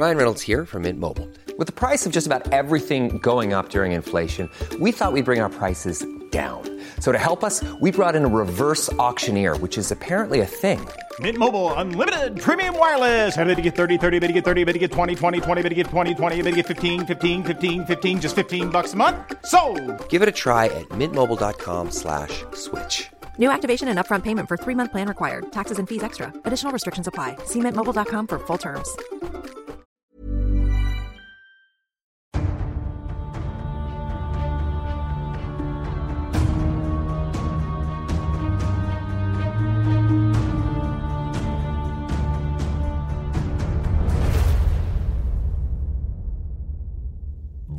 Ryan Reynolds here from Mint Mobile. With the price of just about everything going up during inflation, we thought we'd bring our prices down. So to help us, we brought in a reverse auctioneer, which is apparently a thing. Mint Mobile unlimited premium wireless. Ready to get 30, 30, bit to get 30, bit to get 20, 20, 20, bit to get 20, 20, bit to get 15, 15, 15, 15 just 15 bucks a month. So, Give it a try at mintmobile.com slash switch. New activation and upfront payment for three month plan required. Taxes and fees extra. Additional restrictions apply. See mintmobile.com for full terms.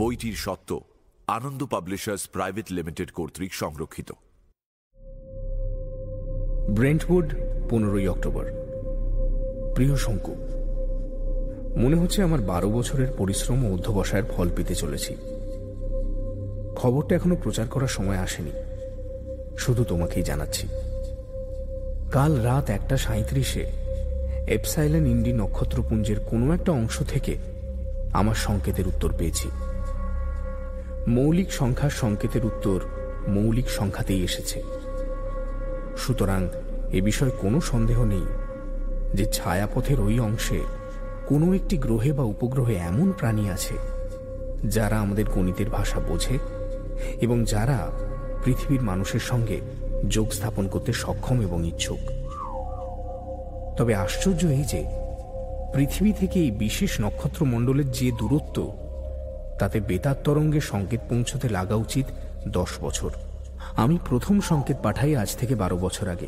বইটির সত্য আনন্দ publishers private limited কর্তৃক সংরক্ষিত। ব্রেন্টউড, পনেরোই October. প্রিয় শঙ্কু, মনে হচ্ছে আমার বারো বছরের পরিশ্রম ও অধ্যবসায়ের ফল পেতে চলেছি। খবরটা এখনও প্রচার করার সময় আসেনি। শুধু তোমাকেই জানাচ্ছি। কাল রাত একটা সাঁত্রিশে এপসাইলেন ইন্ডি নক্ষত্রপুঞ্জের কোনো একটা অংশ থেকে আমার সংকেতের উত্তর পেয়েছি। মৌলিক সংখ্যার সংকেতের উত্তর মৌলিক সংখ্যাতেই এসেছে। সুতরাং এ বিষয়ে কোনো সন্দেহ নেই যে ছায়াপথের ওই অংশে কোনো একটি গ্রহে বা উপগ্রহে এমন প্রাণী আছে যারা আমাদের গণিতের ভাষা বোঝে এবং যারা পৃথিবীর মানুষের সঙ্গে যোগ স্থাপন করতে সক্ষম এবং ইচ্ছুক। তবে আশ্চর্য এই যে, পৃথিবী থেকে এই বিশেষ নক্ষত্রমণ্ডলের যে দূরত্ব তাতে বেতার তরঙ্গে সংকেত পৌঁছতে লাগা উচিত দশ বছর। আমি প্রথম সংকেত পাঠাই আজ থেকে বারো বছর আগে।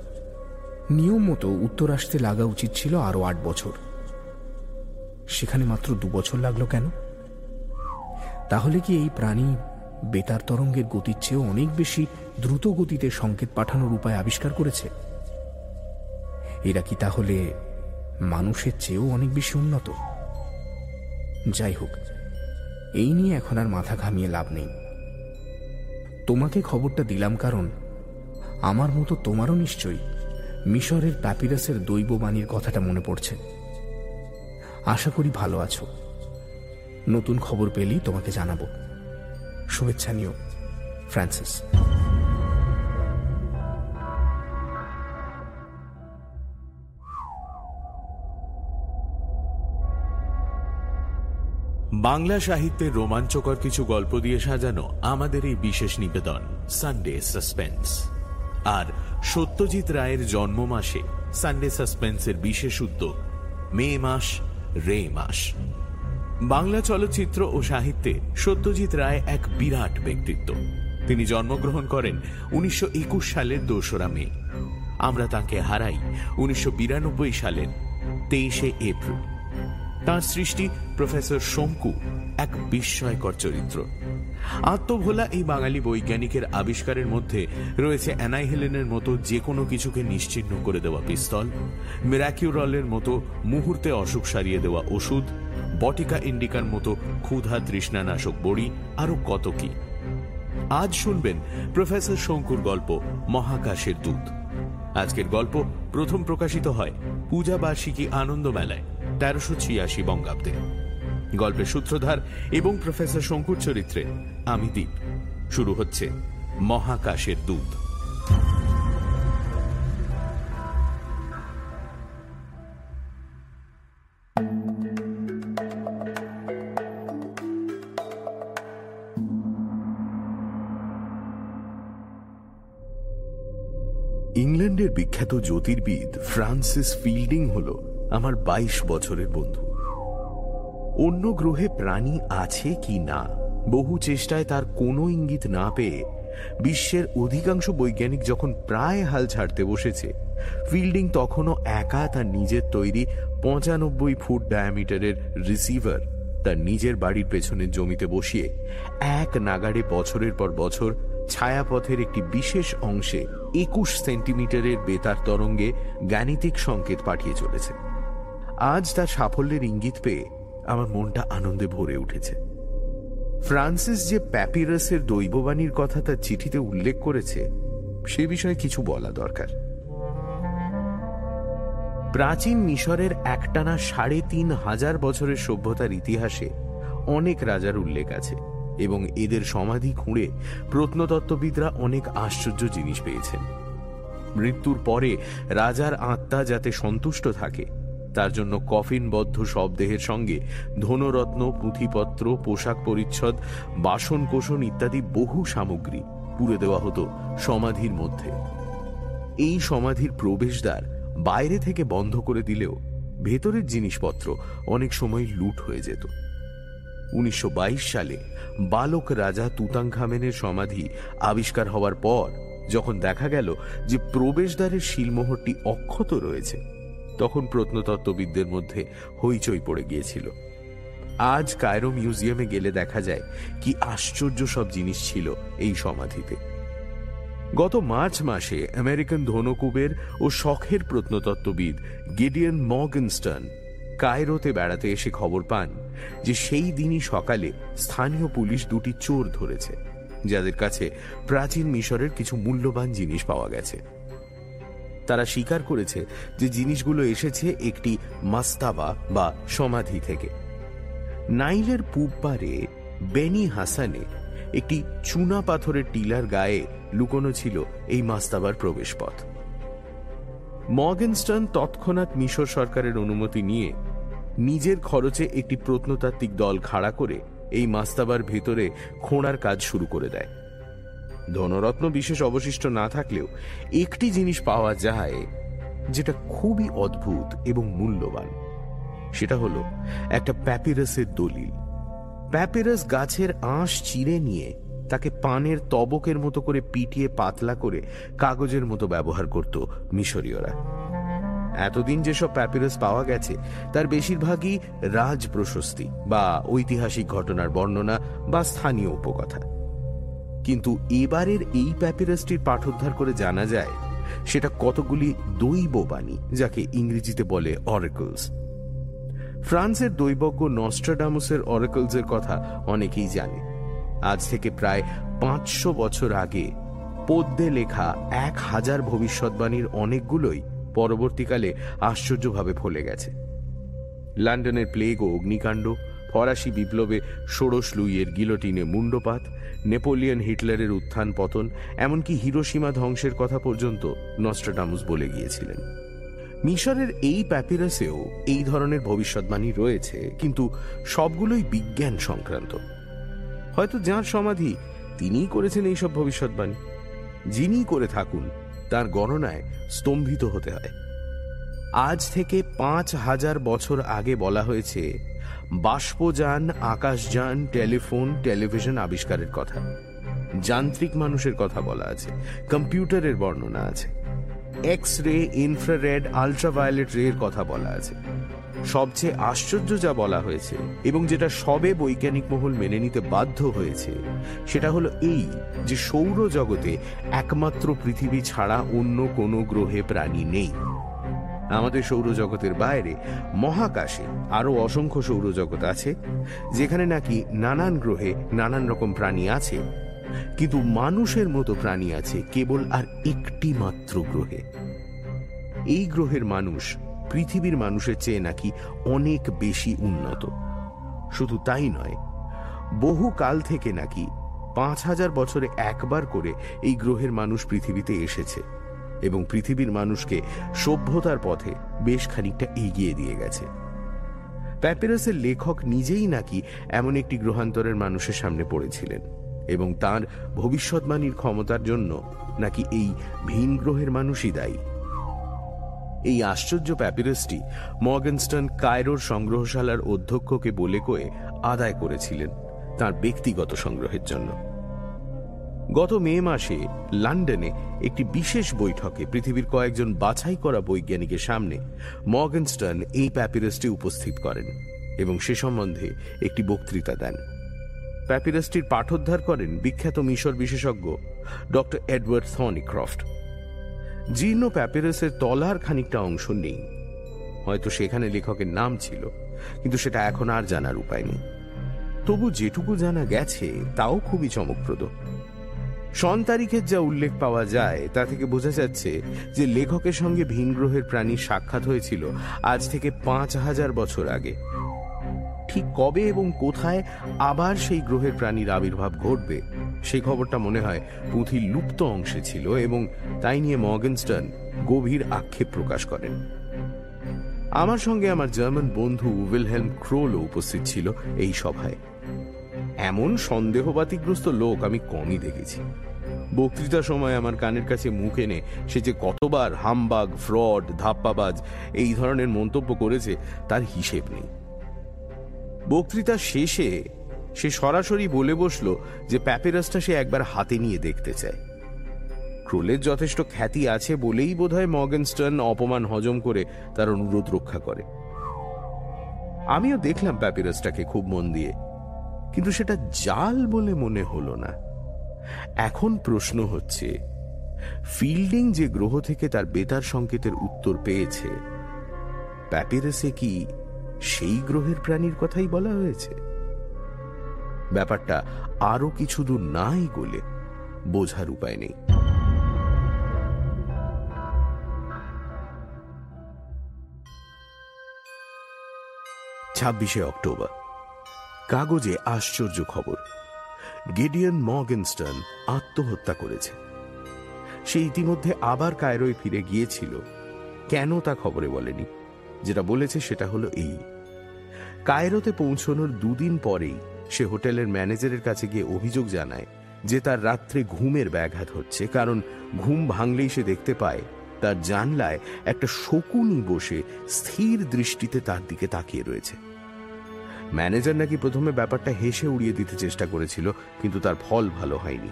নিয়ম মতো উত্তর আসতে লাগা উচিত ছিল আরও আট বছর। সেখানে মাত্র দু বছর লাগল কেন? তাহলে কি এই প্রাণী বেতার তরঙ্গের গতির চেয়েও অনেক বেশি দ্রুত গতিতে সংকেত পাঠানোর উপায় আবিষ্কার করেছে? এরা কি তাহলে মানুষের চেয়েও অনেক বেশি উন্নত? যাই হোক এই নিয়ে এখন আর মাথা ঘামিয়ে লাভ নেই। তোমাকে খবরটা দিলাম কারণ আমার মতো তোমারও নিশ্চয়ই মিশরের প্যাপিরাসের দৈববাণীর কথাটা মনে পড়ছে। আশা করি ভালো আছো। নতুন খবর পেলেই তোমাকে জানাব। শুভেচ্ছা নিও, ফ্রান্সিস। বাংলা সাহিত্যের রোমাঞ্চকর কিছু গল্প দিয়ে সাজানো আমাদের এই বিশেষ নিবেদন সানডে সাসপেন্স আর সত্যজিৎ রায়ের জন্ম মাসে সানডে সাসপেন্সের বিশেষ উদ্যোগ, মে মাস, রে মাস। বাংলা চলচ্চিত্র ও সাহিত্যে সত্যজিৎ রায় এক বিরাট ব্যক্তিত্ব। তিনি জন্মগ্রহণ করেন উনিশশো একুশ সালের দোসরা মে। আমরা তাকে হারাই উনিশশো সালের তেইশে এপ্রিল। তার সৃষ্টি প্রফেসর শঙ্কু এক বিস্ময়কর চরিত্র। আত্মভোলা এই বাঙালি বৈজ্ঞানিকের আবিষ্কারের মধ্যে রয়েছে অ্যানাইহেলেনের মতো যে কোনো কিছুকে নিশ্চিহ্ন করে দেওয়া পিস্তল, মেরাকিউরলের মতো মুহূর্তে অসুখ সারিয়ে দেওয়া ওষুধ, বটিকা ইন্ডিকার মতো ক্ষুধা তৃষ্ণানাশক বড়ি, আরও কত কি। আজ শুনবেন প্রফেসর শঙ্কুর গল্প মহাকাশের দূত। আজকের গল্প প্রথম প্রকাশিত হয় পূজা বার্ষিকী আনন্দ মেলায়। তেরোশো ছিয়াশি বঙ্গাব্দে। গল্পের সূত্রধার এবং প্রফেসর শঙ্কুর চরিত্রে আমি দ্বীপ শুরু হচ্ছে মহাকাশের দূত। ইংল্যান্ডের বিখ্যাত জ্যোতির্বিদ ফ্রান্সিস ফিল্ডিং হল আমার ২২ বছরের বন্ধু। অন্য গ্রহে প্রাণী আছে কি না, বহু চেষ্টায় তার কোনো ইঙ্গিত না পেয়ে বিশ্বের অধিকাংশ বৈজ্ঞানিক যখন প্রায় হাল ছাড়তে বসেছে, ফিল্ডিং তখনও একা তার নিজের তৈরি পঁচানব্বই ফুট ডায়ামিটারের রিসিভার তার নিজের বাড়ির পেছনের জমিতে বসিয়ে এক নাগাড়ে বছরের পর বছর ছায়াপথের একটি বিশেষ অংশে একুশ সেন্টিমিটারের বেতার তরঙ্গে গাণিতিক সংকেত পাঠিয়ে চলেছে। আজ তার সাফল্যের ইঙ্গিত পেয়ে আমার মনটা আনন্দে ভরে উঠেছে। ফ্রান্সিস যে প্যাপিরাসের দৈববাণীর কথা তার চিঠিতে উল্লেখ করেছে, সে বিষয়ে কিছু বলা দরকার। প্রাচীন মিশরের একটানা সাড়ে তিন হাজার বছরের সভ্যতার ইতিহাসে অনেক রাজার উল্লেখ আছে এবং এদের সমাধি খুঁড়ে প্রত্নতত্ত্ববিদরা অনেক আশ্চর্য জিনিস পেয়েছেন। মৃত্যুর পরে রাজার আত্মা যাতে সন্তুষ্ট থাকে তার জন্য কফিনবদ্ধ শবদেহের সঙ্গে ধনরত্ন, পুঁথিপত্র, পোশাক পরিচ্ছদ বাসন কোষণ ইত্যাদি বহু সামগ্রী পুড়ে দেওয়া হতো সমাধির মধ্যে। এই সমাধির প্রবেশদ্বার বাইরে থেকে বন্ধ করে দিলেও ভেতরের জিনিসপত্র অনেক সময় লুট হয়ে যেত। উনিশশো বাইশ সালে বালক রাজা তুতাংখামেনের সমাধি আবিষ্কার হওয়ার পর যখন দেখা গেল যে প্রবেশদ্বারের শিলমোহরটি অক্ষত রয়েছে তখন প্রত্নতত্ত্ববিদদের মধ্যে হইচই পড়ে গিয়েছিল। আজ কায়রো মিউজিয়ামে গেলে দেখা যায় কি আশ্চর্য সব জিনিস ছিল এই সমাধিতে। গত মার্চ মাসে আমেরিকান ধনকুবের ও শখের প্রত্নতত্ত্ববিদ গিডিয়ন মর্গেনস্টন কায়রোতে বেড়াতে এসে খবর পান যে সেই দিনই সকালে স্থানীয় পুলিশ দুটি চোর ধরেছে, যাদের কাছে প্রাচীন মিশরের কিছু মূল্যবান জিনিস পাওয়া গেছে। তারা স্বীকার করেছে যে জিনিসগুলো এসেছে একটি মাস্তাবা বা সমাধি থেকে। নাইলের পূব পারে বেনি হাসানে একটি চুনা পাথরের টিলার গায়ে লুকোনো ছিল এই মাস্তাবার প্রবেশপথ। মর্গেনস্টন তৎক্ষণাৎ মিশর সরকারের অনুমতি নিয়ে নিজের খরচে একটি প্রত্নতাত্ত্বিক দল খাড়া করে এই মাস্তাবার ভেতরে খোঁড়ার কাজ শুরু করে দেয়। ধনরত্ন বিশেষ অবশিষ্ট না থাকলেও একটি জিনিস পাওয়া যায় যেটা খুবই অদ্ভুত এবং মূল্যবান। সেটা হলো একটা প্যাপিরাসের দলিল। প্যাপিরাস গাছের আঁশ চিরে নিয়ে তাকে পানের তবকের মতো করে পিটিয়ে পাতলা করে কাগজের মতো ব্যবহার করত মিশরীয়রা। এতদিন যেসব প্যাপিরাস পাওয়া গেছে, তার বেশিরভাগই রাজ প্রশস্তি বা ঐতিহাসিক ঘটনার বর্ণনা বা স্থানীয় উপকথা। কিন্তু এবারের এই প্যাপিরাসটির পাঠোদ্ধার করে জানা যায়, সেটা কতগুলি দৈব বাণী যাকে ইংরেজিতে বলে অরেকলস ফ্রান্সের দৈবজ্ঞ নস্ট্রাডামুসের অরেকলসের কথা অনেকেই জানে। আজ থেকে প্রায় পাঁচশো বছর আগে পদ্যে লেখা এক হাজার ভবিষ্যৎবাণীর অনেকগুলোই পরবর্তীকালে আশ্চর্যভাবে ফলে গেছে। লন্ডনের প্লেগ ও অগ্নিকাণ্ড ফরাসি বিপ্লবে ষোড়শ লুইয়ের গিলোটিনে মুন্ডপাত নেপোলিয়ন হিটলারের উত্থান পতন, এমনকি হিরোসীমা ধ্বংসের কথা পর্যন্ত নস্ট্রাডামুস বলে গিয়েছিলেন। মিশরের এই প্যাপিরাসেও এই ধরনের ভবিষ্যৎবাণী রয়েছে, কিন্তু সবগুলোই বিজ্ঞান সংক্রান্ত। হয়তো যাঁর সমাধি তিনিই করেছেন এইসব ভবিষ্যৎবাণী। যিনি করে থাকুন, তার গণনায় স্তম্ভিত হতে হয়। আজ থেকে পাঁচ হাজার বছর আগে বলা হয়েছে বাষ্পযান, আকাশযান, টেলিফোন, টেলিভিশন আবিষ্কারের কথা। যান্ত্রিক মানুষের কথা বলা আছে, কম্পিউটারের বর্ণনা আছে। এক্স রে ইনফ্রারেড আলট্রাভায়োলেট রে এর কথা বলা আছে। সবচেয়ে আশ্চর্য যা বলা হয়েছে এবং যেটা সবে বৈজ্ঞানিক মহল মেনে নিতে বাধ্য হয়েছে, সেটা হলো এই যে সৌরজগতে একমাত্র পৃথিবী ছাড়া অন্য কোনো গ্রহে প্রাণী নেই। আমাদের সৌরজগতের বাইরে, মহাকাশে আরও অসংখ্য সৌরজগৎ আছে, যেখানে নাকি নানান গ্রহে নানান রকম প্রাণী আছে, কিন্তু মানুষের মতো প্রাণী আছে কেবল আর একটি মাত্র গ্রহে। এই গ্রহের মানুষ পৃথিবীর মানুষের চেয়ে নাকি অনেক বেশি উন্নত। শুধু তাই নয়, বহু কাল থেকে নাকি পাঁচ হাজার বছরে একবার করে এই গ্রহের মানুষ পৃথিবীতে এসেছে। এবং পৃথিবীর মানুষকে সভ্যতার পথে বেশ খানিকটা এগিয়ে দিয়ে গেছে। প্যাপিরাসের লেখক নিজেই নাকি এমন একটি গ্রহান্তরের মানুষের সামনে পড়েছিলেন এবং তার ভবিষ্যৎবাণীর ক্ষমতার জন্য নাকি এই ভিন গ্রহের মানুষই দায়ী। এই আশ্চর্য প্যাপিরাসটি মর্গেনস্টন কায়রোর সংগ্রহশালার অধ্যক্ষকে বলে কয়ে আদায় করেছিলেন তার ব্যক্তিগত সংগ্রহের জন্য। গত মে মাসে লন্ডনে একটি বিশেষ বৈঠকে পৃথিবীর কয়েকজন বাছাই করা বৈজ্ঞানিকের সামনে মর্গেনস্টন এই প্যাপিরাসটি উপস্থিত করেন এবং সে সম্বন্ধে একটি বক্তৃতা দেন। প্যাপিরাসটির পাঠোদ্ধার করেন বিখ্যাত মিশর বিশেষজ্ঞ ডক্টর এডওয়ার্ড থনিক্রফট। জীর্ণ প্যাপিরাসের তলার খানিকটা অংশ নেই। হয়তো সেখানে লেখকের নাম ছিল, কিন্তু সেটা এখন আর জানার উপায় নেই। তবু যেটুকু জানা গেছে, তাও খুবই চমকপ্রদ। সন তারিখের যা উল্লেখ পাওয়া যায়, তা থেকে বোঝা যাচ্ছে যে লেখকের সঙ্গে ভিন গ্রহের প্রাণীর সাক্ষাৎ হয়েছিল আজ থেকে পাঁচ হাজার বছর আগে। ঠিক কবে এবং কোথায় আবার সেই গ্রহের প্রাণীর আবির্ভাব ঘটবে সেই খবরটা মনে হয় পুঁথির লুপ্ত অংশে ছিল এবং তাই নিয়ে মর্গেনস্টন গভীর আক্ষেপ প্রকাশ করেন। আমার সঙ্গে আমার জার্মান বন্ধু উইলহেলম ক্রোলও উপস্থিত ছিল এই সভায়। এমন সন্দেহবাতিগ্রস্ত লোক আমি কমই দেখেছি। বক্তৃতার সময় আমার কানের কাছে মুখ এনে সে যে কতবার হামবাগ, ফ্রড, ধাপ্পাবাজ এই ধরনের মন্তব্য করেছে, তার হিসেব নেই। বক্তৃতা শেষে সে সরাসরি বলে বসল যে প্যাপেরাসটা সে একবার হাতে নিয়ে দেখতে চায়। ক্রোলের যথেষ্ট খ্যাতি আছে বলেই বোধহয় মর্গেনস্টন অপমান হজম করে তার অনুরোধ রক্ষা করে। আমিও দেখলাম প্যাপিরাসটাকে খুব মন দিয়ে। কিন্তু সেটা জাল বলে মনে হলো না। এখন প্রশ্ন হচ্ছে, ফিল্ডিং যে গ্রহ থেকে তার বেতার সংকেতের উত্তর পেয়েছে, প্যাপিরাসে কি সেই গ্রহের প্রাণীর কথাই বলা হয়েছে? ব্যাপারটা আরও কিছু দূর নাই গলে বোঝার উপায় নেই। ছাব্বিশে অক্টোবর। কাগজে আশ্চর্য খবর। গেডিয়ান মর্গেনস্টন আত্মহত্যা করেছে। সে ইতিমধ্যে আবার কায়রোয় ফিরে গিয়েছিল। কেন তা খবরে বলেনি? যেটা বলেছে সেটা হলো এই। কায়রোতে পৌঁছানোর দুদিন পরেই সে হোটেলের ম্যানেজারের কাছে গিয়ে অভিযোগ জানায় যে তার রাত্রে ঘুমের ব্যাঘাত হচ্ছে, কারণ ঘুম ভাঙলেই সে দেখতে পায় তার জানলায় একটা শকুনি বসে স্থির দৃষ্টিতে তার দিকে তাকিয়ে রয়েছে। ম্যানেজার নাকি প্রথমে ব্যাপারটা হেসে উড়িয়ে দিতে চেষ্টা করেছিল, কিন্তু তার ফল ভালো হয়নি।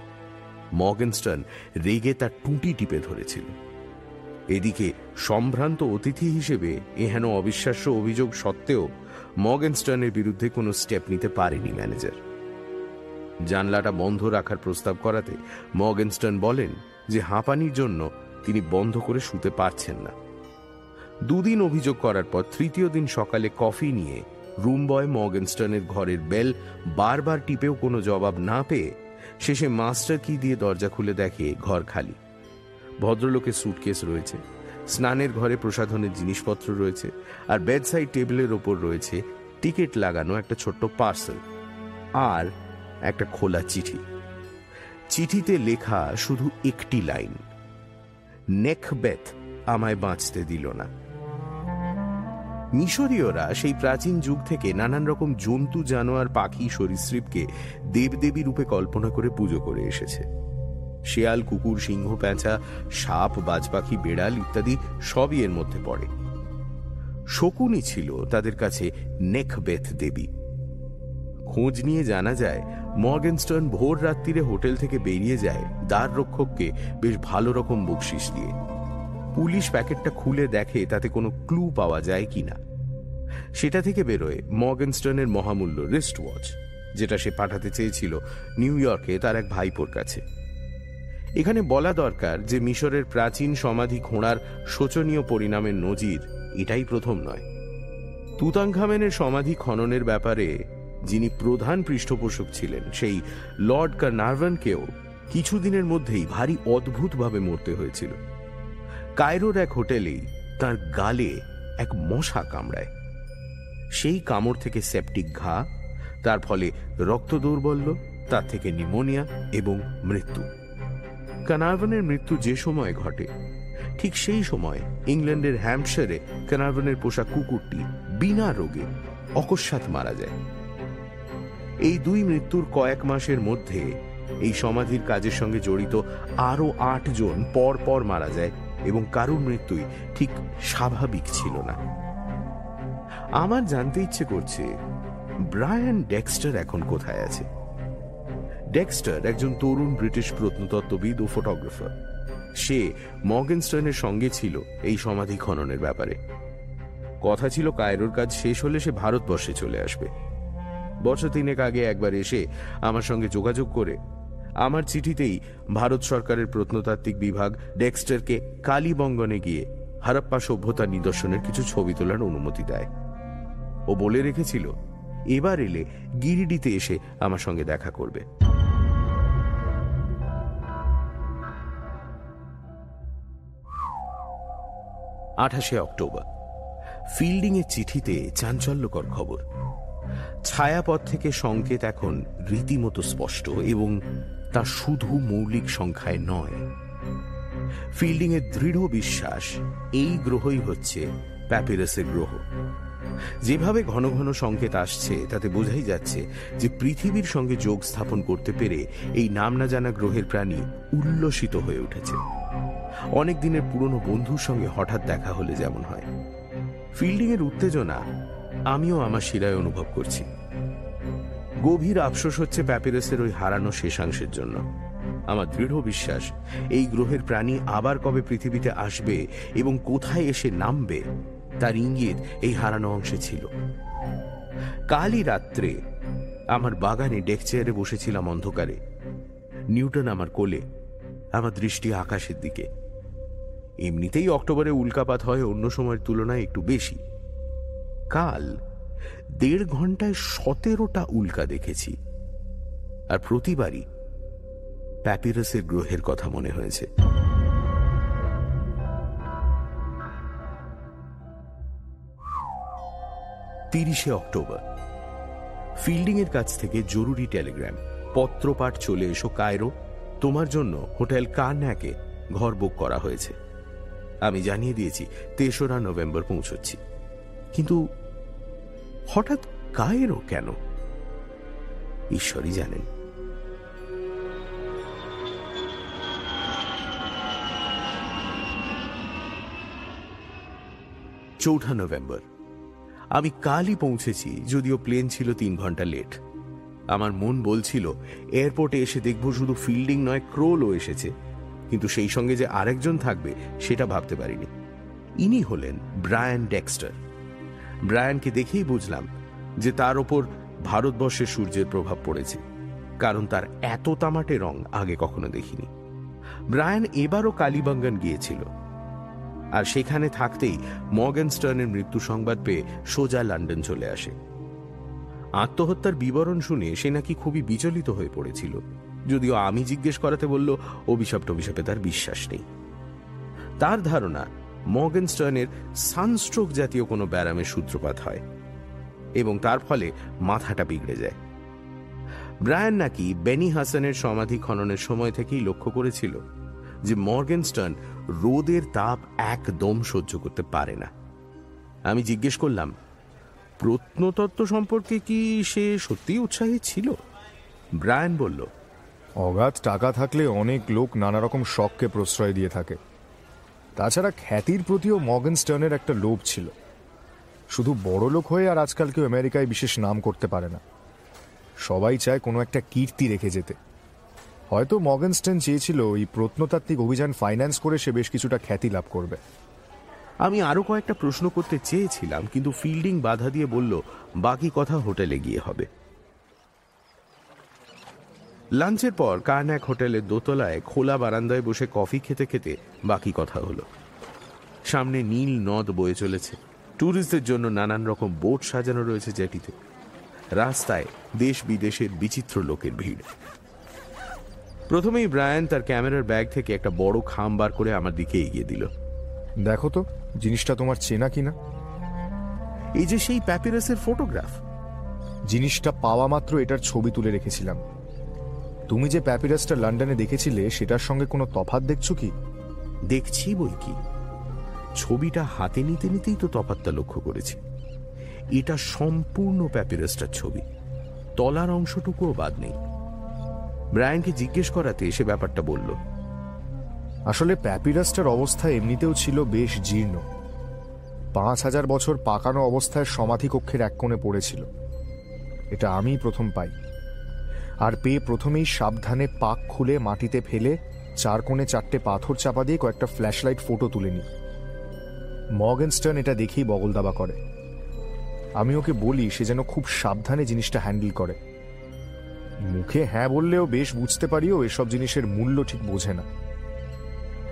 মর্গেনস্টন রেগে তার টুটি টিপে ধরেছিল। এদিকে সম্ভ্রান্ত অতিথি হিসেবে এহেন অবিশ্বাস্য অভিযোগ সত্ত্বেও মর্গেনস্টনের বিরুদ্ধে কোনো স্টেপ নিতে পারেনি ম্যানেজার। জানলাটা বন্ধ রাখার প্রস্তাব করাতে মর্গেনস্টন বলেন যে হাঁপানির জন্য তিনি বন্ধ করে শুতে পারছেন না। দুদিন অভিযোগ করার পর তৃতীয় দিন সকালে কফি নিয়ে রুম বয় মর্গেনস্টনের ঘরের বেল বারবার টিপেও কোনো জবাব না পেয়ে শেষে মাস্টার কি দিয়ে দরজা খুলে দেখে ঘর খালি। ভদ্রলোকের সুটকেস রয়েছে, স্নানের ঘরে প্রসাধনের জিনিসপত্র রয়েছে আর বেডসাইড টেবিলের ওপর রয়েছে টিকিট লাগানো একটা ছোট্ট পার্সেল আর একটা খোলা চিঠি। চিঠিতে লেখা শুধু একটি লাইন, নেকবেথ আমায় বাঁচতে দিল না। মিশরীয়রা সেই প্রাচীন যুগ থেকে নানান রকম জন্তু, জানোয়ার, পাখি, সরীসৃপকে দেবদেবী রূপে কল্পনা করে পুজো করে এসেছে। শেয়াল, কুকুর, সিংহ, প্যাঁচা, সাপ, বাজপাখি, বেড়াল ইত্যাদি সবই এর মধ্যে পড়ে। শকুনি ছিল তাদের কাছে নেকবেথ দেবী। খোঁজ নিয়ে জানা যায় মর্গেনস্টন ভোর রাত্রিরে হোটেল থেকে বেরিয়ে যায় দ্বার রক্ষককে বেশ ভালো রকম বকশিস দিয়ে। পুলিশ প্যাকেটটা খুলে দেখে তাতে কোনো ক্লু পাওয়া যায় কিনা। সেটা থেকে বেরোয় মর্গেনস্টনের মহামূল্য রিস্ট ওয়াচ যেটা সে পাঠাতে চেয়েছিল নিউ ইয়র্কে তার এক ভাইপোর কাছে। এখানে বলা দরকার যে মিশরের প্রাচীন সমাধি খোঁড়ার শোচনীয় পরিণামের নজির এটাই প্রথম নয়। তুতাংখামেনের সমাধি খননের ব্যাপারে যিনি প্রধান পৃষ্ঠপোষক ছিলেন, সেই লর্ড কার্নারভানকেও কিছুদিনের মধ্যেই ভারী অদ্ভুতভাবে মরতে হয়েছিল। কায়রোর এক হোটেলেই তার গালে এক মশা কামড়ায়। সেই কামড় থেকে সেপটিক ঘা, তার ফলে রক্ত দৌর্বল্য, তার থেকে নিমোনিয়া এবং মৃত্যু। কানারভানের মৃত্যু যে সময় ঘটে, ঠিক সেই সময় ইংল্যান্ডের হ্যাম্পশারে কানারভানের পোষা কুকুরটি বিনা রোগে অকস্মাৎ মারা যায়। এই দুই মৃত্যুর কয়েক মাসের মধ্যে এই সমাধির কাজের সঙ্গে জড়িত আরও আট জন পর পর মারা যায় এবং কারুর মৃত্যুই ঠিক স্বাভাবিক ছিল না। আমার জানতে ইচ্ছে করছে, ব্রায়ান ডেক্সটার এখন কোথায় আছে? ডেক্সটার একজন তরুণ ব্রিটিশ প্রত্নতত্ত্ববিদ ও ফটোগ্রাফার। সে মর্গেনস্টনের সঙ্গে ছিল এই সমাধি খননের ব্যাপারে। কথা ছিল কায়রোর কাজ শেষ হলে সে ভারতবর্ষে চলে আসবে। বছর তিনেক আগে একবার এসে আমার সঙ্গে যোগাযোগ করে আমার চিঠিতেই ভারত সরকারের প্রত্নতাত্ত্বিক বিভাগ ডেক্সটারকে কালীবঙ্গনে গিয়ে হারাপ্পা সভ্যতার নিদর্শনের কিছু ছবি তোলার অনুমতি দেয়। ও বলে রেখেছিল, এবার এলে গিরিডিতে এসে আমার সঙ্গে দেখা করবে। আঠাশে অক্টোবর। ফিল্ডিংয়ের চিঠিতে চাঞ্চল্যকর খবর। ছায়াপথ থেকে সংকেত এখন রীতিমতো স্পষ্ট এবং তা শুধু মৌলিক সংখ্যায় নয়। ফিল্ডিং এর দৃঢ় বিশ্বাস, এই গ্রহই হচ্ছে প্যাপিরাসের গ্রহ। যেভাবে ঘন ঘন সংকেত আসছে, তাতে বোঝাই যাচ্ছে যে পৃথিবীর সঙ্গে যোগ স্থাপন করতে পেরে এই নাম না জানা গ্রহের প্রাণী উল্লসিত হয়ে উঠেছে। অনেক দিনের পুরনো বন্ধুর সঙ্গে হঠাৎ দেখা হলে যেমন হয়। ফিল্ডিং এর উত্তেজনা আমিও আমার শিরায় অনুভব করছি। গভীর আফসোস হচ্ছে প্যাপিরাসের ওই হারানো শেষাংশের জন্য। আমার দৃঢ় বিশ্বাস, এই গ্রহের প্রাণী আবার কবে পৃথিবীতে আসবে এবং কোথায় এসে নামবে, তার ইঙ্গিত এই হারানো অংশে ছিল। কালই রাত্রে আমার বাগানে ডেক চেয়ারে বসেছিলাম অন্ধকারে। নিউটন আমার কোলে, আমার দৃষ্টি আকাশের দিকে। এমনিতেই অক্টোবরে উল্কাপাত হয় অন্য সময়ের তুলনায় একটু বেশি। কাল দেড় ঘন্টায় সতেরোটা উল্কা দেখেছি। আর প্রতিবারই প্যাপিরাসের গ্রহের কথা মনে হয়েছে। তিরিশে অক্টোবর। ফিল্ডিং এর কাছ থেকে জরুরি টেলিগ্রাম। পত্রপাঠ চলে এসো কায়রো। তোমার জন্য হোটেল কার্ন্যাকে ঘর বুক করা হয়েছে। আমি জানিয়ে দিয়েছি, তেসরা নভেম্বর পৌঁছচ্ছি। কিন্তু হঠাৎ কায়েরও কেন? ঈশ্বরই জানেন। চৌঠা নভেম্বর। আমি কালই পৌঁছেছি, যদিও প্লেন ছিল তিন ঘণ্টা লেট। আমার মন বলছিল, এয়ারপোর্টে এসে দেখব শুধু ফিল্ডিং নয়, ক্রোলও এসেছে। কিন্তু সেই সঙ্গে যে আরেকজন থাকবে, সেটা ভাবতে পারিনি। ইনি হলেন ব্রায়ান ডেক্সটার। ব্রায়ানকে দেখেই বুঝলাম যে তার ওপর ভারতবর্ষের সূর্যের প্রভাব পড়েছে, কারণ তার এত তামাটে রং আগে কখনো দেখিনি। ব্রায়ান এবারও কালীবাঙ্গান গিয়েছিল। আর সেখানে থাকতেই মর্গান স্টার্নের মৃত্যু সংবাদ পেয়ে সোজা লন্ডন চলে আসে। আত্মহত্যার বিবরণ শুনে সে নাকি খুবই বিচলিত হয়ে পড়েছিল। যদিও আমি জিজ্ঞেস করাতে বলল অভিশাপ টভিশাপে তার বিশ্বাস নেই। তার ধারণা মর্গান স্টার্নের সানস্ট্রোক জাতীয় কোনো ব্যারামের সূত্রপাত হয় এবং তার ফলে মাথাটা বিগড়ে যায়। ব্রায়ান নাকি বেনি হাসানের সমাধি খননের সময় থেকেই লক্ষ্য করেছিল যে মর্গেনস্টার্ন রোদের তাপ একদম সহ্য করতে পারে না। আমি জিজ্ঞেস করলাম, প্রত্নতত্ত্ব সম্পর্কে কি সে সত্যিই উৎসাহী ছিল? ব্রায়ান বলল, অগাধ টাকা থাকলে অনেক লোক নানা রকম শখকে প্রশ্রয় দিয়ে থাকে। তাছাড়া খ্যাতির প্রতিও মগন স্টার্নের একটা লোভ ছিল। শুধু বড় লোক হয়ে আর আজকাল কেউ আমেরিকায় বিশেষ নাম করতে পারে না। সবাই চায় কোনো একটা কীর্তি রেখে যেতে। হয়তো মগেনস্টেন চেয়েছিল এই প্রত্নতাত্ত্বিক অভিযান ফাইন্যান্স করে সে বেশ কিছুটা খ্যাতি লাভ করবে। আমি আরও কয়েকটা প্রশ্ন করতে চেয়েছিলাম, কিন্তু ফিল্ডিং বাধা দিয়ে বলল, বাকি কথা হোটেলে গিয়ে হবে। লাঞ্চের পর কার্ন্যাক হোটেলের দোতলায় খোলা বারান্দায় বসে কফি খেতে খেতে বাকি কথা হলো। সামনে নীল নদ বয়ে চলেছে। ট্যুরিস্টদের জন্য নানান রকম বোট সাজানো রয়েছে জেটিতে রাস্তায় দেশ বিদেশের বিচিত্র লোকের ভিড়। প্রথমেই ব্রায়ান তার ক্যামেরার ব্যাগ থেকে একটা বড় খাম বার করে আমার দিকে এগিয়ে দিল। দেখো তো জিনিসটা তোমার চেনা কিনা? এই যে সেই প্যাপিরাসের ফটোগ্রাফ জিনিসটা পাওয়া মাত্র এটার ছবি তুলে রেখেছিলাম। তুমি যে প্যাপিরাসটা লন্ডনে দেখেছিলে সেটার সঙ্গে কোনো তফাৎ দেখছ কি? দেখছি বই কি। ছবিটা হাতে নিতে নিতেই তো তফাতটা লক্ষ্য করেছি। এটা সম্পূর্ণ প্যাপিরাসটার ছবি। তলার অংশটুকুও বাদ নেই। ব্রায়ানকে জিজ্ঞেস করাতে সে ব্যাপারটা বলল। আসলে প্যাপিরাসটার অবস্থা এমনিতেও ছিল বেশ জীর্ণ। পাঁচ হাজার বছর পাকানো অবস্থায় সমাধি কক্ষের এক কোণে পড়েছিল। এটা আমি প্রথম পাই। আর পেয়ে প্রথমেই সাবধানে পাক খুলে মাটিতে ফেলে চার কোণে চারটে পাথর চাপা দিয়ে কয়েকটা ফ্ল্যাশলাইট ফটো তুলে নিই। মগেনস্টার্ন এটা দেখেই বগল দাবা করে। আমি ওকে বলি, সে যেন খুব সাবধানে জিনিসটা হ্যান্ডেল করে। মুখে হ্যাঁ বললেও বেশ বুঝতে পারিও এসব জিনিসের মূল্য ঠিক বোঝে না।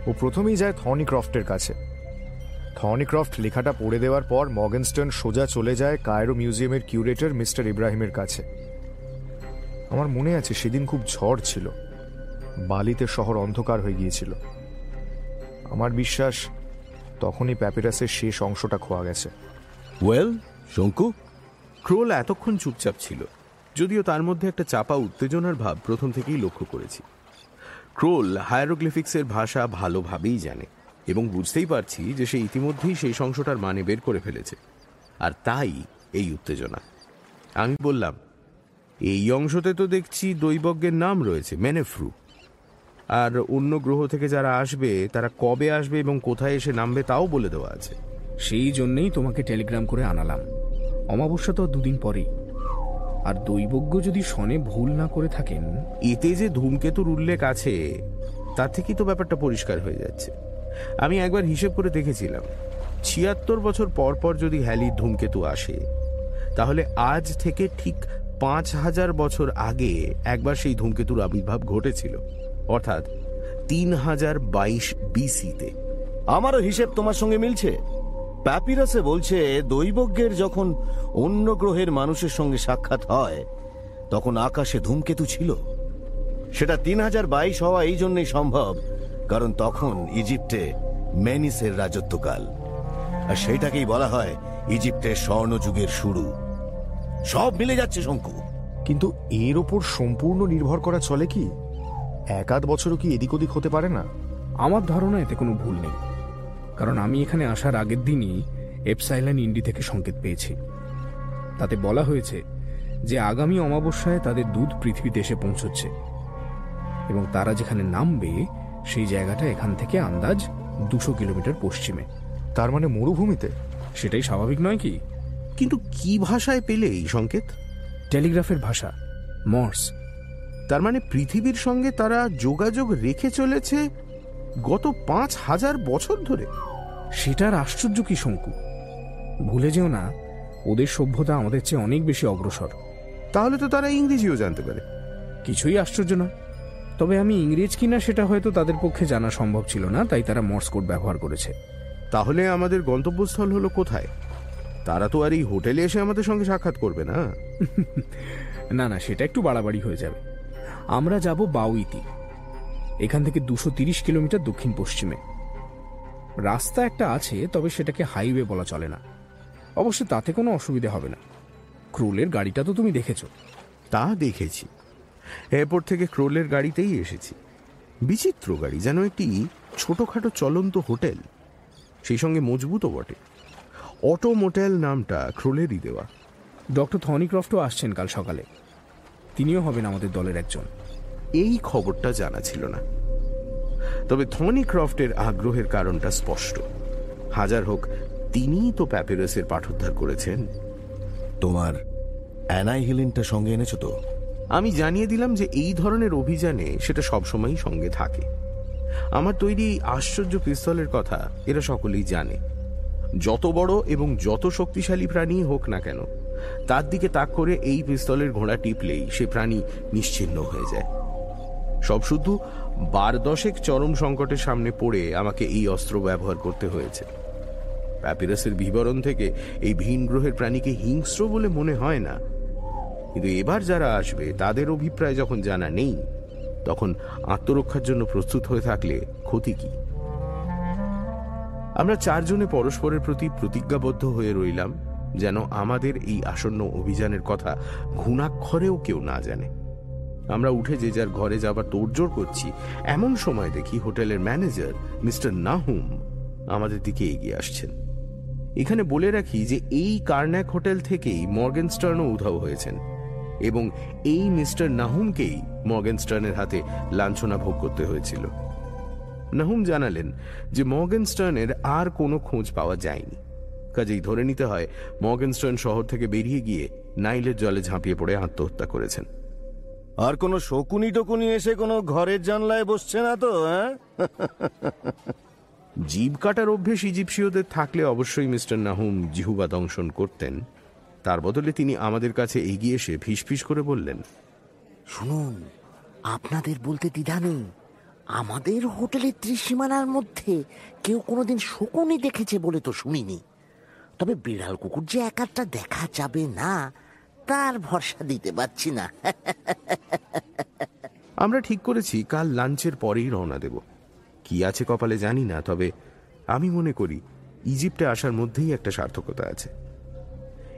ও প্রথমেই যায় থনিক্রফটের কাছে। থনিক্রফট লেখাটা পড়ে দেওয়ার পর মগেনস্টন সোজা চলে যায় কায়রো মিউজিয়ামের কিউরেটর মিস্টার ইব্রাহিমের কাছে। আমার মনে আছে সেদিন খুব ঝড় ছিল। বালিতে শহর অন্ধকার হয়ে গিয়েছিল। আমার বিশ্বাস তখনই প্যাপিরাসের শেষ অংশটা খোয়া গেছে। ওয়েল শঙ্কু? ক্রোল এতক্ষণ চুপচাপ ছিল যদিও তার মধ্যে একটা চাপা উত্তেজনার ভাব প্রথম থেকেই লক্ষ্য করেছি। ক্রোল হায়ারোগ্লিফিক্সের ভাষা ভালোভাবেই জানে এবং বুঝতেই পারছি যে সে ইতিমধ্যেই সেই অংশটার মানে বের করে ফেলেছে। আর তাই এই উত্তেজনা। আমি বললাম এই অংশতে তো দেখছি দৈবজ্ঞের নাম রয়েছে মেনেফ্রু। আর অন্য গ্রহ থেকে যারা আসবে তারা কবে আসবে এবং কোথায় এসে নামবে তাও বলে দেওয়া আছে। সেই জন্যেই তোমাকে টেলিগ্রাম করে আনালাম। অমাবস্যা তো দুদিন পরেই। আর দৈবজ্ঞ যদি সনে ভুল না করে থাকেন? এতে যে ধূমকেতুর উল্লেখ আছে তার থেকেই তো ব্যাপারটা পরিষ্কার হয়ে যাচ্ছে। আমি একবার হিসেব করে দেখেছিলাম ছিয়াত্তর বছর পর পর যদি হ্যালির ধূমকেতু আসে তাহলে আজ থেকে ঠিক পাঁচ হাজার বছর আগে একবার সেই ধূমকেতুর আবির্ভাব ঘটেছিল। অর্থাৎ তিন হাজার বাইশ বিসিতে। আমারও হিসেব তোমার সঙ্গে মিলছে। প্যাপিরাসে বলছে, দৈবজ্ঞের যখন অন্য গ্রহের মানুষের সঙ্গে সাক্ষাৎ হয়, তখন আকাশে ধূমকেতু ছিল। সেটা তিন হাজার বাইশ হওয়া এই জন্যই সম্ভব, কারণ তখন ইজিপ্টে মেনিসের রাজত্বকাল। আর সেইটাকেই বলা হয় ইজিপ্টের স্বর্ণযুগের শুরু। সব মিলে যাচ্ছে শঙ্কু। কিন্তু এর ওপর সম্পূর্ণ নির্ভর করা চলে কি? এক আধ বছরও কি এদিক ওদিক হতে পারে না? আমার ধারণা এতে কোনো ভুল নেই। কারণ আমি এখানে আসার আগের দিনই এপসাইলান ইন্ডি থেকে সংকেত পেয়েছি। তাতে বলা হয়েছে যে আগামী অমাবস্যায় তাদের দুধ পৃথিবীতে এসে পৌঁছচ্ছে। এবং তারা যেখানে নামবে সেই জায়গাটা এখান থেকে আন্দাজ দুশো কিলোমিটার পশ্চিমে। তার মানে মরুভূমিতে? সেটাই স্বাভাবিক নয় কি? কিন্তু কি ভাষায় পেলে এই সংকেত? টেলিগ্রাফের ভাষা মর্স। তার মানে পৃথিবীর সঙ্গে তারা যোগাযোগ রেখে চলেছে গত পাঁচ হাজার বছর ধরে। সেটার আশ্চর্য কি শঙ্কু? ভুলে যেও না ওদের সভ্যতা আমাদের চেয়ে অনেক বেশি অগ্রসর। তাহলে তো তারা ইংরেজিও জানতে পারে। কিছুই আশ্চর্য নয়। তবে আমি ইংরেজ কিনা সেটা হয়তো তাদের পক্ষে জানা সম্ভব ছিল না তাই তারা মর্স কোড ব্যবহার করেছে। তাহলে আমাদের গন্তব্যস্থল হলো কোথায়? তারা তো আর এই হোটেলে এসে আমাদের সঙ্গে সাক্ষাৎ করবে না। না না সেটা একটু বাড়াবাড়ি হয়ে যাবে। আমরা যাব বাউইতি এখান থেকে দুশো তিরিশ কিলোমিটার দক্ষিণ পশ্চিমে। রাস্তা একটা আছে তবে সেটাকে হাইওয়ে বলা চলে না। অবশ্য তাতে কোনো অসুবিধা হবে না। ক্রোলের গাড়িটা তো তুমি দেখেছ। তা দেখেছি। এয়ারপোর্ট থেকে ক্রোলের গাড়িতেই এসেছি। বিচিত্র গাড়ি যেন একটি ছোটখাটো চলন্ত হোটেল। সেই সঙ্গে মজবুতও বটে। অটো মোটেল নামটা ক্রোলেরই দেওয়া। ডক্টর থনিক্রফটও আসছেন কাল সকালে। তিনিও হবেন আমাদের দলের একজন। এই খবরটা জানা ছিল না। তবে থনি ক্রফটের আগ্রহের কারণটা স্পষ্ট। হাজার হোক তিনিই তো প্যাপিরাসের পাঠোদ্ধার করেছেন। তোমার অ্যানাইহিলিনটা সঙ্গে এনেছো তো? আমি জানিয়ে দিলাম যে এই ধরনের অভিযানে সেটা সবসময়ই সঙ্গে থাকে। আমার তৈরি আশ্চর্য পিস্তলের কথা এরা সকলেই জানে। যত বড় এবং যত শক্তিশালী প্রাণী হোক না কেন, তার দিকে তাক করে এই পিস্তলের ঘোড়া টিপলেই সে প্রাণী নিশ্চিহ্ন হয়ে যায়। সব শুধু বার দশেক চরম সংকটের সামনে পড়ে আমাকে এই অস্ত্র ব্যবহার করতে হয়েছে। প্যাপিরাসের বিবরণ থেকে এই ভিন গ্রহের প্রাণীকে হিংস্র বলে মনে হয় না। কিন্তু এবার যারা আসবে, তাদের অভিপ্রায় যখন জানা নেই, তখন আত্মরক্ষার জন্য প্রস্তুত হয়ে থাকলে ক্ষতি কি? আমরা চারজনে পরস্পরের প্রতি প্রতিজ্ঞাবদ্ধ হয়ে রইলাম, যেন আমাদের এই আসন্ন অভিযানের কথা ঘুণাক্ষরেও কেউ না জানে। আমরা উঠে যে যার ঘরে যাবার তোড়জোড় করছি, এমন সময় দেখি হোটেলের ম্যানেজার, মিস্টার নাহুম, আমাদের দিকে এগিয়ে আসছেন। এখানে বলে রাখি যে এই কার্ন্যাক হোটেল থেকেই মর্গেনস্টার্নও উধাও হয়েছেন, এবং এই মিস্টার নাহুমকেই মর্গেনস্টার্নের হাতে লাঞ্ছনা ভোগ করতে হয়েছিল। নাহুম জানালেন যে মর্গেনস্টার্নের আর কোনো খোঁজ পাওয়া যায়নি। কাজেই ধরে নিতে হয় মর্গেনস্টার্ন শহর থেকে বেরিয়ে গিয়ে নাইলের জলে ঝাঁপিয়ে পড়ে আত্মহত্যা করেছেন। আর কোনো শকুনি টকুনি এসে কোনো ঘরের জানলায় বসছে না তো হ্যাঁ? জীব কাটার অভ্যেস ইজিপসীয়দের থাকলে অবশ্যই মিস্টার নাহুম জিহুবা দংশন করতেন। তার বদলে তিনি আমাদের কাছে এগিয়ে এসে ফিসফিস করে বললেন শুনুন আপনাদের বলতে দ্বিধা নেই। আমাদের হোটেলের ত্রিসীমানার মধ্যে কেউ কোনোদিন শকুনি দেখেছে বলে তো শুনিনি। তবে বিড়াল কুকুর যে এক আধটা দেখা যাবে না, তার ভরসা দিতে পারছি না। আমরা ঠিক করেছি, কাল লাঞ্চের পরেই রওনা দেব। কি আছে কপালে জানি না, তবে আমি মনে করি, ইজিপ্টে আসার মধ্যেই একটা সার্থকতা আছে।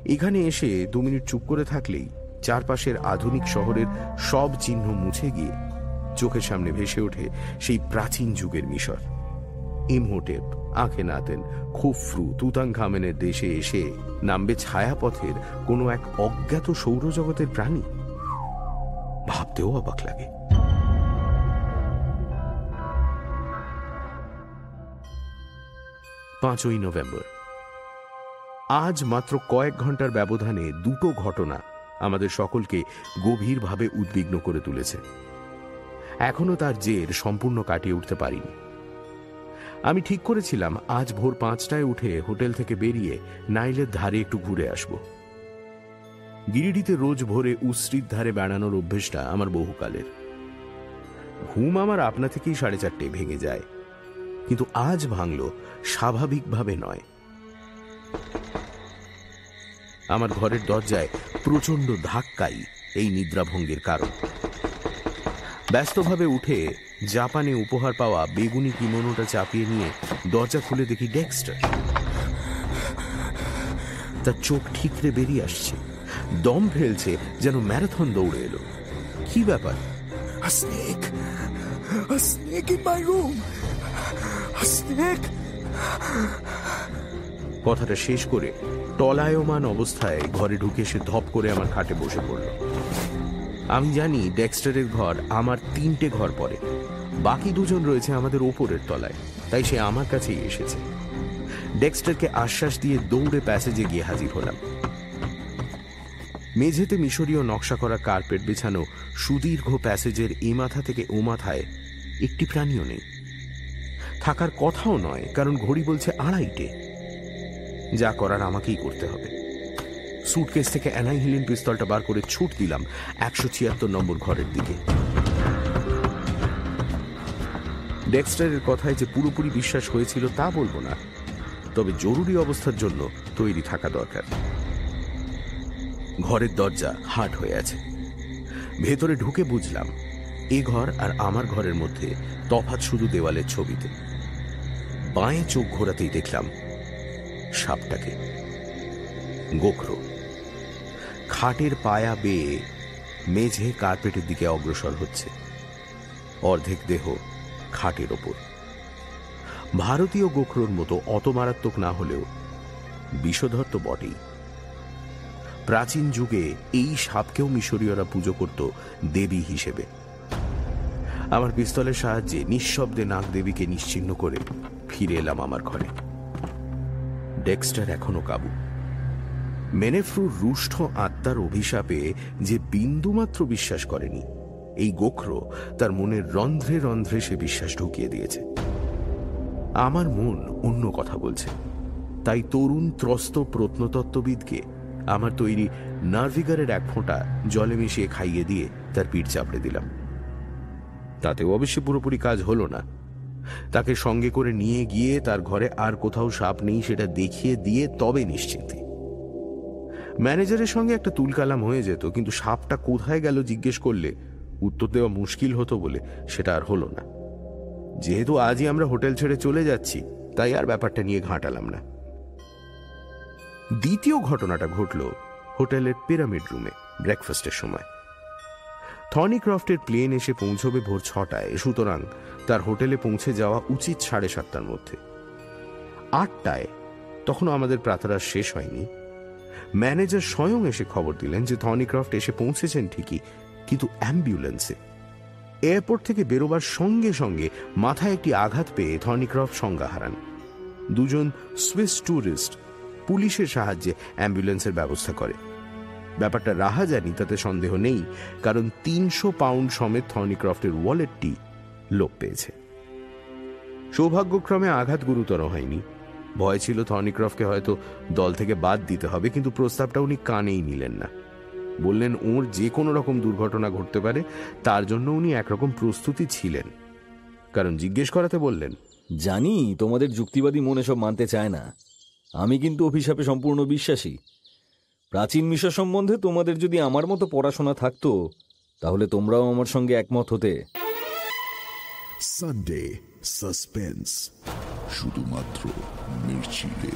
এখানে এসে দু মিনিট চুপ করে থাকলেই চারপাশের আধুনিক শহরের সব চিহ্ন মুছে গিয়ে চোখের সামনে ভেসে ওঠে সেই প্রাচীন যুগের মিশর। ইমহোটেপ আখেনাতেন, খুফরু তুতাং খামেনের দেশে এসে নামবে ছায়াপথের কোনো এক অজ্ঞাত সৌরজগতের প্রাণী? ভাবতেও অবাক লাগে। পাঁচই নভেম্বর। আজ মাত্র কয়েক ঘণ্টার ব্যবধানে দুটো ঘটনা আমাদের সকলকে গভীরভাবে উদ্বিগ্ন করে তুলেছে। এখনও তার জের সম্পূর্ণ কাটিয়ে উঠতে পারিনি। আমি ঠিক করেছিলাম, আজ ভোর পাঁচটায় উঠে হোটেল থেকে বেরিয়ে নাইলের ধারে একটু ঘুরে আসব। গিরিডিতে রোজ ভোরে উশ্রিত ধারে বেড়ানোর অভ্যেসটা আমার বহুকালের। ঘুম আমার আপনা থেকেই সাড়ে চারটে ভেঙে যায়। কিন্তু আজ ভাঙল স্বাভাবিকভাবে নয়। আমার ঘরের দরজায় প্রচণ্ড ধাক্কাই এই নিদ্রাভঙ্গের কারণ। ব্যস্তভাবে উঠে জাপানে উপহার পাওয়া বেগুনি কিমনোটা চাপিয়ে নিয়ে দরজা খুলে দেখি ডেক্সটার। তার চোখ ঠিকরে বেরিয়ে আসছে। দম ফেলছে যেন ম্যারাথন দৌড়ে এলো। কি ব্যাপার! A snake! কথাটা শেষ করে টলায়মান অবস্থায় ঘরে ঢুকে সে ধপ করে আমার খাটে বসে পড়ল। আমি জানি ডেক্সটারের ঘর আমার তিনটে ঘর পরে বাকি দুজন রয়েছে আমাদের ওপরের তলায়, তাই সে আমার কাছেই এসেছে। ডেক্সটারকে আশ্বাস দিয়ে দৌড়ে প্যাসেজে গিয়ে হাজির হলাম। মেঝেতে মিশরীয় নকশা করা কার্পেট বিছানো সুদীর্ঘ প্যাসেজের এ মাথা থেকে ও মাথায় একটি প্রাণীও নেই। থাকার কথাও নয়, কারণ ঘড়ি বলছে আড়াইটে। যা করার আমাকেই করতে হবে। সুটকেস থেকে অ্যানাইহিলিন পিস্তলটা বার করে ছুট দিলাম একশো ছিয়াত্তর নম্বর ঘরের দিকে। ডেক্সটারের কথায় যে পুরোপুরি বিশ্বাস হয়েছিল তা বলব না, তবে জরুরি অবস্থার জন্য তৈরি থাকা দরকার। ঘরের দরজা হাট হয়ে আছে। ভেতরে ঢুকে বুঝলাম, এ ঘর আর আমার ঘরের মধ্যে তফাৎ শুধু দেওয়ালের ছবিতে। বাঁয়ে চোখ ঘোরাতেই দেখলাম সাপটাকে। গোখরো। খাটের পায়া বেয়ে মেঝে কার্পেটের দিকে অগ্রসর হচ্ছে। অর্ধেক দেহ খাটের ওপর। ভারতীয় গোখরোর মতো অত মারাত্মক না হলেও বিষধর তো বটেই। প্রাচীন যুগে এই সাপকেও মিশরীয়রা পুজো করত দেবী হিসেবে। আমার পিস্তলের সাহায্যে নিঃশব্দে নাগ দেবীকে নিশ্চিহ্ন করে ফিরে এলাম আমার ঘরে। ডেক্সটার এখনও কাবু। মেনেফ্রুর রুষ্ঠ আত্মার অভিশাপে যে বিন্দুমাত্র বিশ্বাস করেনি, এই গোখরো তার মনের রন্ধ্রে রন্ধ্রে সে বিশ্বাস ঢুকিয়ে দিয়েছে। আমার মন অন্য কথা বলছে। তাই তরুণ ত্রস্ত প্রত্নতত্ত্ববিদকে আমার তৈরি নার্ভিগারের এক ফোঁটা জলে মিশিয়ে খাইয়ে দিয়ে তার পিঠ চাপড়ে দিলাম। তাতেও অবশ্য পুরোপুরি কাজ হলো না। তাকে সঙ্গে করে নিয়ে গিয়ে তার ঘরে আর কোথাও সাপ নেই সেটা দেখিয়ে দিয়ে তবে নিশ্চিন্তে। ম্যানেজারের সঙ্গে একটা তুলকালাম হয়ে যেত, কিন্তু সাপটা কোথায় গেল জিজ্ঞেস করলে উত্তর দেওয়া মুশকিল হতো বলে সেটা আর হলো না। যেহেতু আজই আমরা হোটেল ছেড়ে চলে যাচ্ছি, তাই আর ব্যাপারটা নিয়ে ঘাঁটালাম না। দ্বিতীয় ঘটনাটা ঘটল হোটেলের পিরামিড রুমে, ব্রেকফাস্টের সময়। থনিক্রফটের প্লেন এসে পৌঁছবে ভোর ছটায়, সুতরাং তার হোটেলে পৌঁছে যাওয়া উচিত সাড়ে সাতটার মধ্যে। আটটায়, তখনও আমাদের প্রাতরাশ শেষ হয়নি। ম্যানেজার স্বয়ং এসে খবর দিলেন যে থনিক্রফট এসে পৌঁছেছেন ঠিকই, কিন্তু অ্যাম্বুলেন্সে। এয়ারপোর্ট থেকে বেরোবার সঙ্গে সঙ্গে মাথায় একটি আঘাত পেয়ে থনিক্রফট সংজ্ঞা হারান। দুজন সুইস ট্যুরিস্ট পুলিশের সাহায্যে অ্যাম্বুলেন্সের ব্যবস্থা করে। ব্যাপারটা রাহা জানি তাতে সন্দেহ নেই, কারণ তিনশো পাউন্ড সমেত থর্নিক্রফটের ওয়ালেটটি লোপ পেয়েছে। সৌভাগ্যক্রমে আঘাত গুরুতর হয়নি। ভয় ছিল থর্নিক্রফকে হয়তো দল থেকে বাদ দিতে হবে কিন্তু প্রস্তাবটা উনি কানেই নিলেন না। বললেন ওর যে কোনো রকম দুর্ঘটনা ঘটতে পারে তার জন্য উনি একরকম প্রস্তুতি ছিলেন। কারণ জিজ্ঞেস করাতে বললেন জানি তোমাদের যুক্তিবাদী মনে সব মানতে চায় না। আমি কিন্তু অভিশাপে সম্পূর্ণ বিশ্বাসী। প্রাচীন মিশর সম্বন্ধে তোমাদের যদি আমার মতো পড়াশোনা থাকতো তাহলে তোমরাও আমার সঙ্গে একমত হতে। সানডে সাসপেন্স শুধুমাত্র মির্চিলে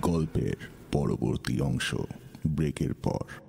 গল্পের পরবর্তী অংশ ব্রেকের পর।